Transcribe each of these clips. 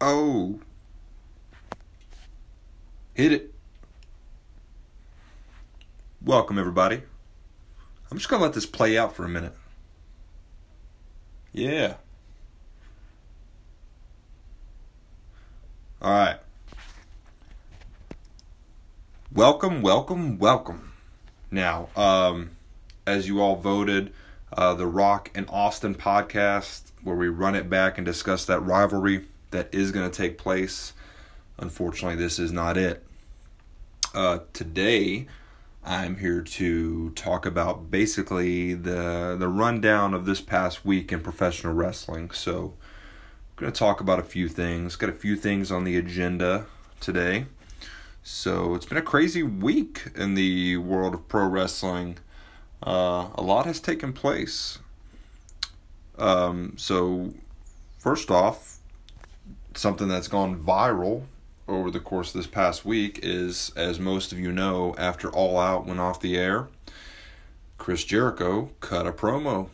Oh. Hit it. Welcome, everybody. I'm just going to let this play out for a minute. Yeah. All right. Welcome, welcome, welcome. Now, um, as you all voted, uh, the Rock and Austin podcast, where we run it back and discuss that rivalry that is going to take place. Unfortunately, this is not it. Uh, today, I'm here to talk about basically the the rundown of this past week in professional wrestling. So, I'm going to talk about a few things. Got a few things on the agenda today. So, it's been a crazy week in the world of pro wrestling. Uh, a lot has taken place. Um, so, first off, something that's gone viral over the course of this past week is, as most of you know, after All Out went off the air, Chris Jericho cut a promo.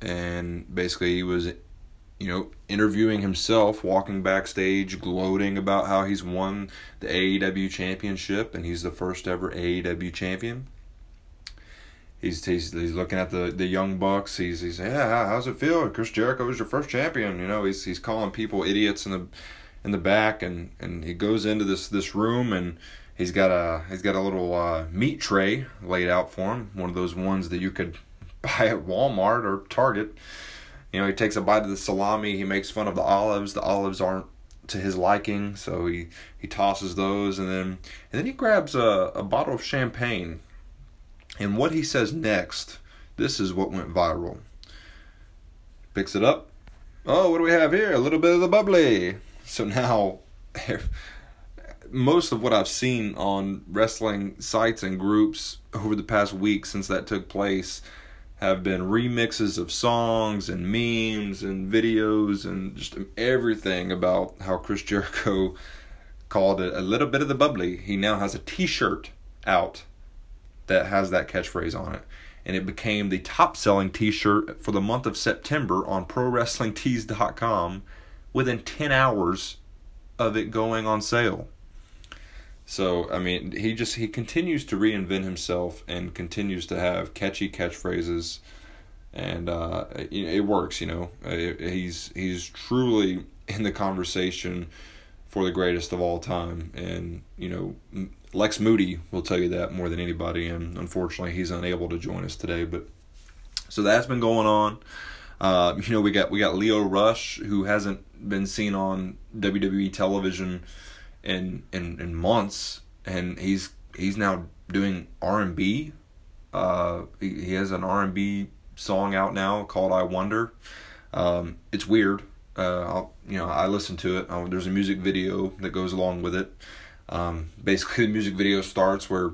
And basically, he was, you know, interviewing himself, walking backstage, gloating about how he's won the AEW championship and he's the first ever AEW champion. He's, he's, he's looking at the, the young bucks. He's he's yeah. How's it feel? Chris Jericho is your first champion. You know he's he's calling people idiots in the in the back, and, and he goes into this this room and he's got a he's got a little uh, meat tray laid out for him. One of those ones that you could buy at Walmart or Target. You know he takes a bite of the salami. He makes fun of the olives. The olives aren't to his liking, so he he tosses those, and then and then he grabs a, a bottle of champagne and what he says next, this is what went viral. Picks it up. Oh, what do we have here? A little bit of the bubbly. So now, most of what I've seen on wrestling sites and groups over the past week since that took place have been remixes of songs and memes and videos and just everything about how Chris Jericho called it a little bit of the bubbly. He now has a t shirt out that has that catchphrase on it. And it became the top selling t shirt for the month of September on ProWrestlingTees.com within 10 hours of it going on sale. So, I mean, he just he continues to reinvent himself and continues to have catchy catchphrases and uh, it, it works, you know. He's he's truly in the conversation for the greatest of all time and, you know, Lex Moody will tell you that more than anybody, and unfortunately, he's unable to join us today. But so that's been going on. Uh, you know, we got we got Lio Rush, who hasn't been seen on WWE television in in, in months, and he's he's now doing R and B. Uh, he, he has an R and B song out now called "I Wonder." Um, it's weird. Uh, I'll, you know, I listen to it. Uh, there's a music video that goes along with it. Um, basically, the music video starts where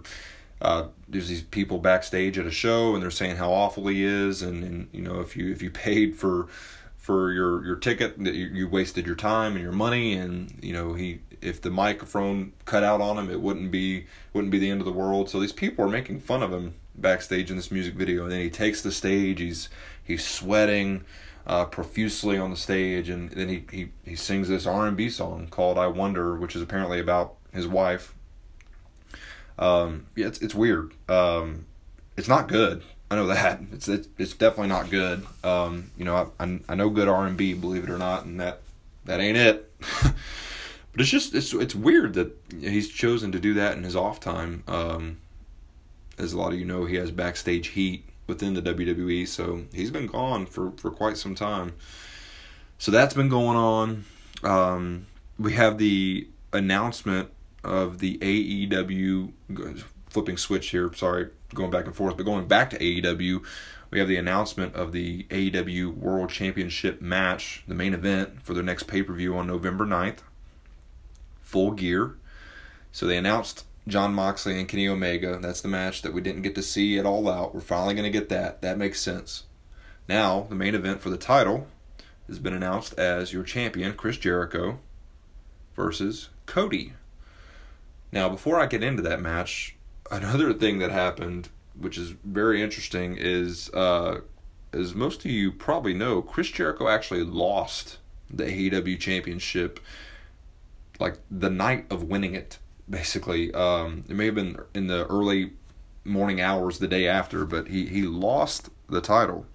uh, there's these people backstage at a show and they're saying how awful he is, and, and you know if you if you paid for for your your ticket that you, you wasted your time and your money, and you know he if the microphone cut out on him, it wouldn't be wouldn't be the end of the world. So these people are making fun of him backstage in this music video, and then he takes the stage. He's he's sweating uh, profusely on the stage, and then he, he, he sings this R and B song called "I Wonder," which is apparently about his wife. Um, yeah, it's it's weird. Um, it's not good. I know that. It's it's, it's definitely not good. Um, you know, I, I know good R and B, believe it or not, and that that ain't it. but it's just it's it's weird that he's chosen to do that in his off time. Um, as a lot of you know, he has backstage heat within the WWE, so he's been gone for for quite some time. So that's been going on. Um, we have the announcement of the AEW flipping switch here. Sorry, going back and forth, but going back to AEW, we have the announcement of the AEW World Championship match, the main event for their next pay per view on November 9th. Full gear. So they announced Jon Moxley and Kenny Omega. That's the match that we didn't get to see at All Out. We're finally going to get that. That makes sense. Now, the main event for the title has been announced as your champion, Chris Jericho, versus Cody. Now, before I get into that match, another thing that happened, which is very interesting, is uh, as most of you probably know, Chris Jericho actually lost the AEW championship like the night of winning it. Basically, um, it may have been in the early morning hours the day after, but he he lost the title.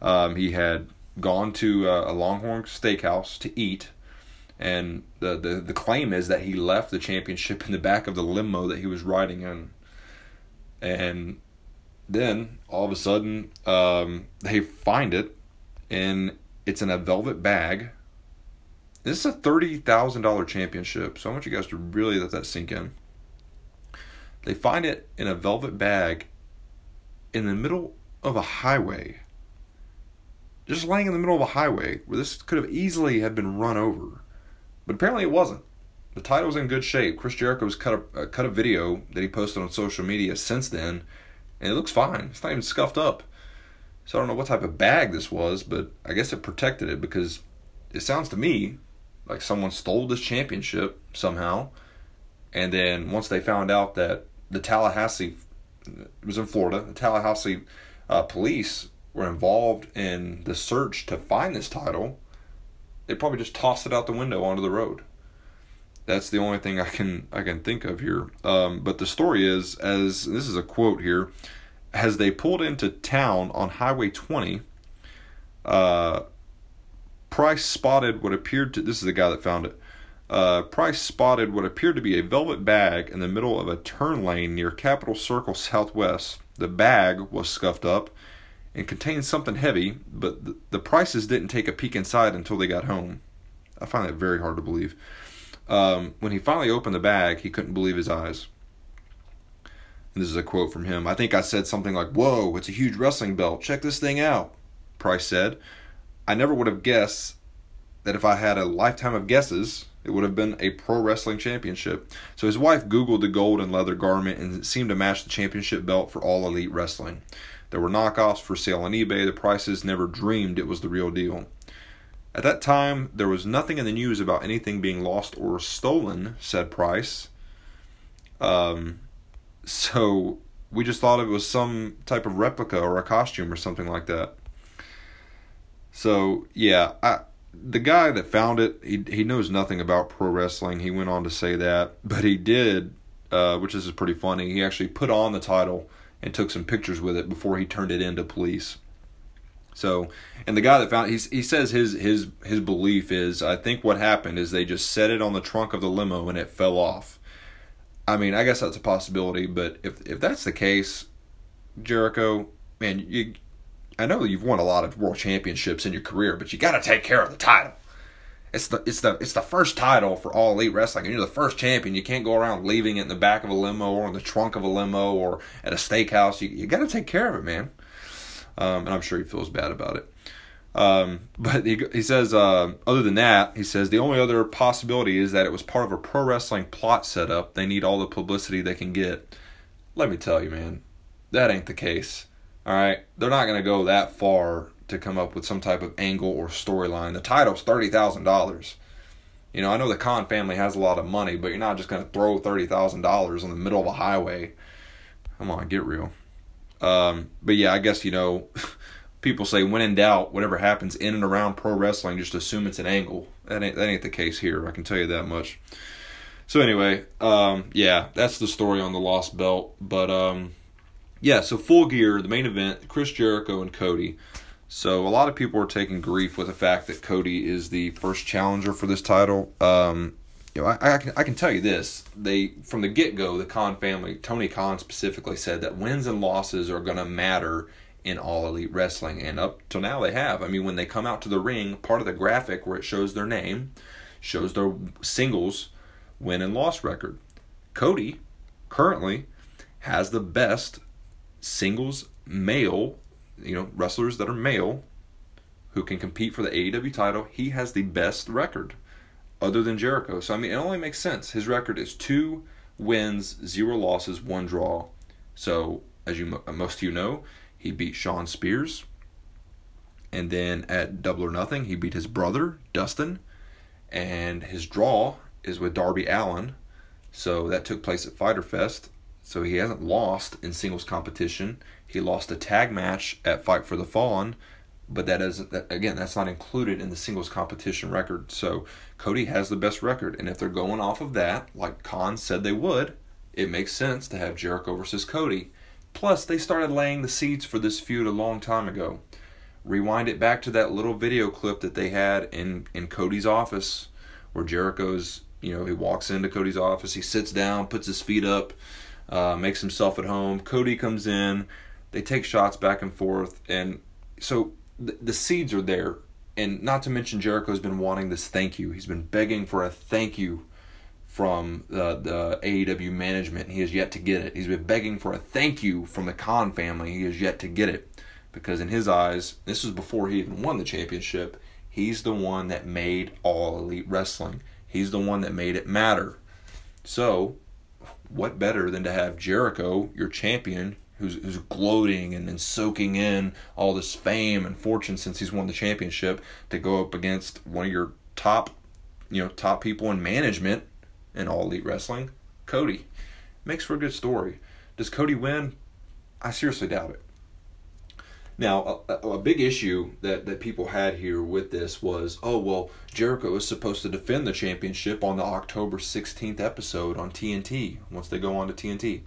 Um, he had gone to a, a Longhorn Steakhouse to eat, and the, the the claim is that he left the championship in the back of the limo that he was riding in, and then all of a sudden um, they find it, and it's in a velvet bag. This is a thirty thousand dollar championship, so I want you guys to really let that sink in. They find it in a velvet bag in the middle of a highway. Just laying in the middle of a highway where this could have easily had been run over. But apparently it wasn't. The title was in good shape. Chris Jericho's cut a uh, cut a video that he posted on social media since then, and it looks fine. It's not even scuffed up. So I don't know what type of bag this was, but I guess it protected it because it sounds to me like someone stole this championship somehow, and then once they found out that the Tallahassee, was in Florida, the Tallahassee uh, police were involved in the search to find this title, they probably just tossed it out the window onto the road. That's the only thing I can I can think of here. Um, but the story is, as this is a quote here, as they pulled into town on Highway 20, uh, Price spotted what appeared to this is the guy that found it. Uh, Price spotted what appeared to be a velvet bag in the middle of a turn lane near Capitol Circle Southwest. The bag was scuffed up and contained something heavy, but the, the Prices didn't take a peek inside until they got home. I find that very hard to believe. Um, when he finally opened the bag, he couldn't believe his eyes. And this is a quote from him. I think I said something like, Whoa, it's a huge wrestling belt. Check this thing out. Price said, I never would have guessed that if I had a lifetime of guesses, it would have been a pro wrestling championship. So his wife Googled the gold and leather garment and it seemed to match the championship belt for all elite wrestling. There were knockoffs for sale on eBay. The prices never dreamed it was the real deal. At that time, there was nothing in the news about anything being lost or stolen, said Price. Um, so we just thought it was some type of replica or a costume or something like that. So yeah, I the guy that found it, he he knows nothing about pro wrestling. He went on to say that, but he did, uh, which is pretty funny. He actually put on the title and took some pictures with it before he turned it into police. So, and the guy that found he he says his his his belief is I think what happened is they just set it on the trunk of the limo and it fell off. I mean, I guess that's a possibility, but if if that's the case, Jericho, man, you I know you've won a lot of world championships in your career, but you got to take care of the title. It's the it's the it's the first title for all elite wrestling, and you're the first champion. You can't go around leaving it in the back of a limo or in the trunk of a limo or at a steakhouse. You you got to take care of it, man. Um, and I'm sure he feels bad about it. Um, but he he says uh, other than that, he says the only other possibility is that it was part of a pro wrestling plot setup. They need all the publicity they can get. Let me tell you, man, that ain't the case. All right, they're not to go that far to come up with some type of angle or storyline. The title's thirty thousand dollars. You know, I know the Khan family has a lot of money, but you're not just to throw thirty thousand dollars in the middle of a highway. Come on, get real. Um, but yeah, I guess you know, people say when in doubt, whatever happens in and around pro wrestling, just assume it's an angle. That ain't that ain't the case here. I can tell you that much. So anyway, um, yeah, that's the story on the lost belt. But um, yeah, so full gear, the main event, Chris Jericho and Cody. So a lot of people are taking grief with the fact that Cody is the first challenger for this title. Um, you know, I, I, can I can tell you this: they from the get go, the Khan family, Tony Khan specifically said that wins and losses are going to matter in all elite wrestling, and up till now they have. I mean, when they come out to the ring, part of the graphic where it shows their name, shows their singles win and loss record. Cody currently has the best singles male, you know, wrestlers that are male who can compete for the AEW title, he has the best record other than Jericho. So I mean, it only makes sense. His record is 2 wins, 0 losses, 1 draw. So, as you uh, most of you know, he beat Shawn Spears. And then at Double or Nothing, he beat his brother, Dustin. And his draw is with Darby Allin. So that took place at Fyter Fest. So he hasn't lost in singles competition. He lost a tag match at Fight for the Fallen but that is again that's not included in the singles competition record. So Cody has the best record, and if they're going off of that, like Khan said they would, it makes sense to have Jericho versus Cody. Plus, they started laying the seeds for this feud a long time ago. Rewind it back to that little video clip that they had in in Cody's office, where Jericho's you know he walks into Cody's office, he sits down, puts his feet up, uh, makes himself at home. Cody comes in, they take shots back and forth, and so the, the seeds are there. And not to mention Jericho's been wanting this thank you. He's been begging for a thank you from the, the AEW management. He has yet to get it. He's been begging for a thank you from the Khan family. He has yet to get it because in his eyes, this was before he even won the championship. He's the one that made all elite wrestling. He's the one that made it matter. So, what better than to have Jericho, your champion, who's, who's gloating and, then soaking in all this fame and fortune since he's won the championship to go up against one of your top, you know, top people in management in all elite wrestling, Cody. Makes for a good story. Does Cody win? I seriously doubt it. Now, a, a, big issue that, that people had here with this was, oh, well, Jericho is supposed to defend the championship on the October 16th episode on TNT once they go on to TNT.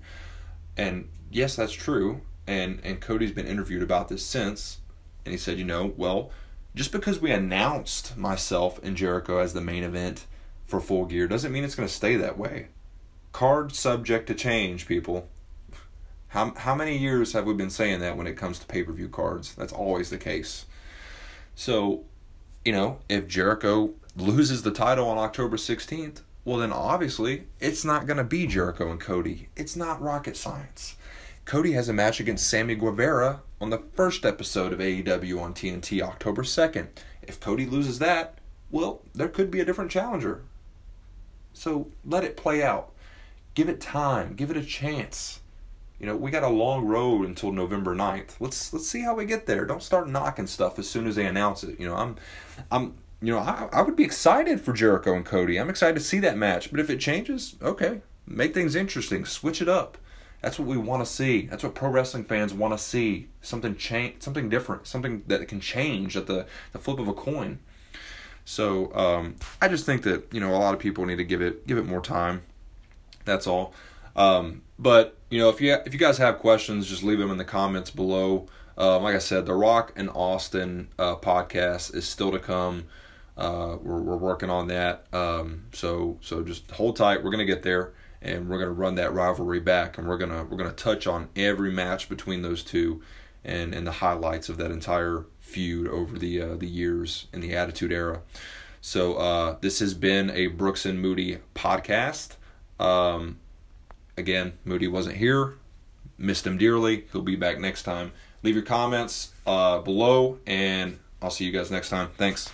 And yes, that's true. And and Cody's been interviewed about this since, and he said, you know, well, just because we announced myself and Jericho as the main event for full gear doesn't mean it's going to stay that way. Card subject to change, people. How how many years have we been saying that when it comes to pay-per-view cards? That's always the case. So, you know, if Jericho loses the title on October 16th, well then obviously it's not going to be Jericho and Cody. It's not rocket science. Cody has a match against Sammy Guevara on the first episode of AEW on TNT October 2nd. If Cody loses that, well, there could be a different challenger. So let it play out. Give it time. Give it a chance. You know, we got a long road until November 9th. Let's let's see how we get there. Don't start knocking stuff as soon as they announce it. You know, I'm I'm you know, I, I would be excited for Jericho and Cody. I'm excited to see that match. But if it changes, okay. Make things interesting. Switch it up. That's what we want to see. That's what pro wrestling fans want to see. Something change, something different, something that can change at the, the flip of a coin. So um, I just think that you know a lot of people need to give it give it more time. That's all. Um, but you know if you if you guys have questions, just leave them in the comments below. Um, like I said, the Rock and Austin uh, podcast is still to come. Uh, we're, we're working on that. Um, so so just hold tight. We're gonna get there and we're to run that rivalry back and we're to we're to touch on every match between those two and and the highlights of that entire feud over the uh, the years in the attitude era. So uh, this has been a brooks and moody podcast. Um, again moody wasn't here. Missed him dearly. He'll be back next time. Leave your comments uh, below and i'll see you guys next time. Thanks